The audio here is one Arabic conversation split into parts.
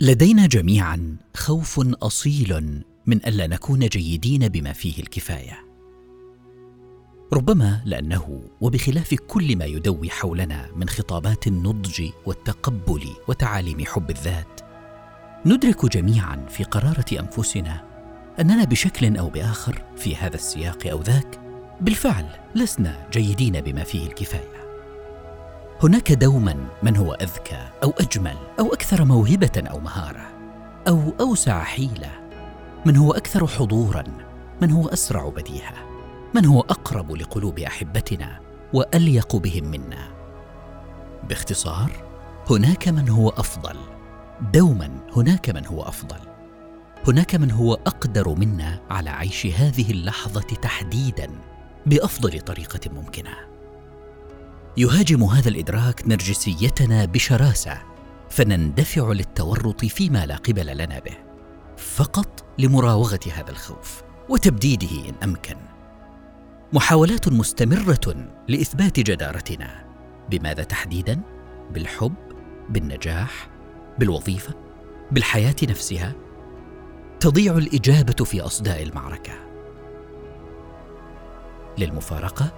لدينا جميعا خوف أصيل من الا نكون جيدين بما فيه الكفاية. ربما لأنه وبخلاف كل ما يدوي حولنا من خطابات النضج والتقبل وتعاليم حب الذات ندرك جميعا في قرارة أنفسنا أننا بشكل أو بآخر في هذا السياق أو ذاك بالفعل لسنا جيدين بما فيه الكفاية. هناك دوما من هو أذكى أو أجمل أو أكثر موهبة أو مهارة أو أوسع حيلة؟ من هو أكثر حضورا؟ من هو أسرع بديهة؟ من هو أقرب لقلوب أحبتنا وأليق بهم منا؟ باختصار هناك من هو أفضل. دوما هناك من هو أفضل. هناك من هو أقدر منا على عيش هذه اللحظة تحديدا بأفضل طريقة ممكنة. يهاجم هذا الإدراك نرجسيتنا بشراسة فنندفع للتورط فيما لا قبل لنا به فقط لمراوغة هذا الخوف وتبديده إن أمكن. محاولات مستمرة لإثبات جدارتنا بماذا تحديدا؟ بالحب بالنجاح بالوظيفة بالحياة نفسها. تضيع الإجابة في أصداء المعركة. للمفارقة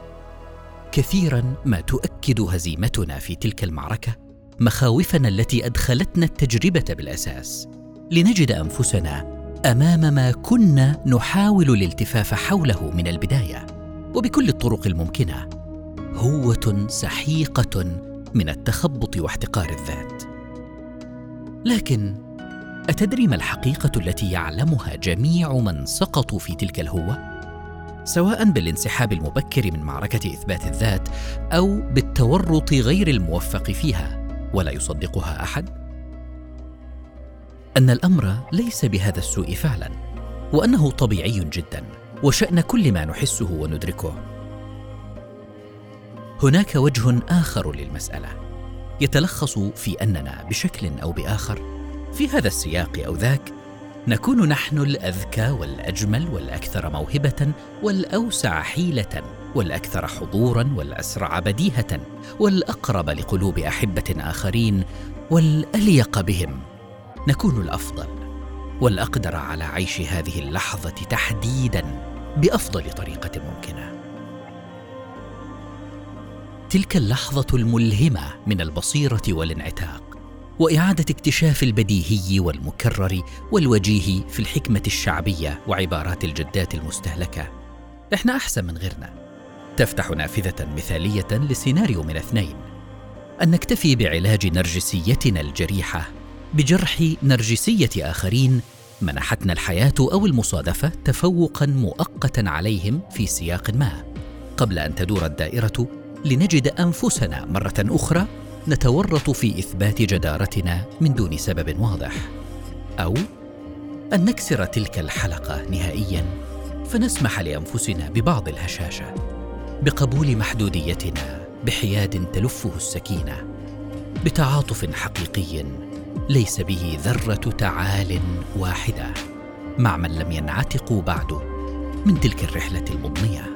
كثيرا ما تؤكد هزيمتنا في تلك المعركة مخاوفنا التي أدخلتنا التجربة بالأساس. لنجد أنفسنا أمام ما كنا نحاول الالتفاف حوله من البداية. وبكل الطرق الممكنة هوة سحيقة من التخبط واحتقار الذات. لكن أتدري ما الحقيقة التي يعلمها جميع من سقطوا في تلك الهوة؟ سواء بالانسحاب المبكر من معركة إثبات الذات أو بالتورط غير الموفق فيها ولا يصدقها أحد. أن الأمر ليس بهذا السوء فعلا وأنه طبيعي جدا وشأن كل ما نحسه وندركه. هناك وجه آخر للمسألة يتلخص في أننا بشكل أو بآخر في هذا السياق أو ذاك نكون نحن الأذكى والأجمل والأكثر موهبة والأوسع حيلة والأكثر حضورا والأسرع بديهة والأقرب لقلوب أحبة آخرين والأليق بهم. نكون الأفضل والأقدر على عيش هذه اللحظة تحديدا بأفضل طريقة ممكنة. تلك اللحظة الملهمة من البصيرة والانعتاق. وإعادة اكتشاف البديهي والمكرر والوجيه في الحكمة الشعبية وعبارات الجدات المستهلكة. إحنا أحسن من غيرنا. تفتح نافذة مثالية لسيناريو من اثنين. أن نكتفي بعلاج نرجسيتنا الجريحة بجرح نرجسية آخرين منحتنا الحياة أو المصادفة تفوقا مؤقتا عليهم في سياق ما. قبل أن تدور الدائرة لنجد أنفسنا مرة أخرى نتورط في إثبات جدارتنا من دون سبب واضح أو أن نكسر تلك الحلقة نهائيا فنسمح لأنفسنا ببعض الهشاشة بقبول محدوديتنا بحياد تلفه السكينة بتعاطف حقيقي ليس به ذرة تعال واحدة مع من لم ينعتقوا بعد من تلك الرحلة المضنية.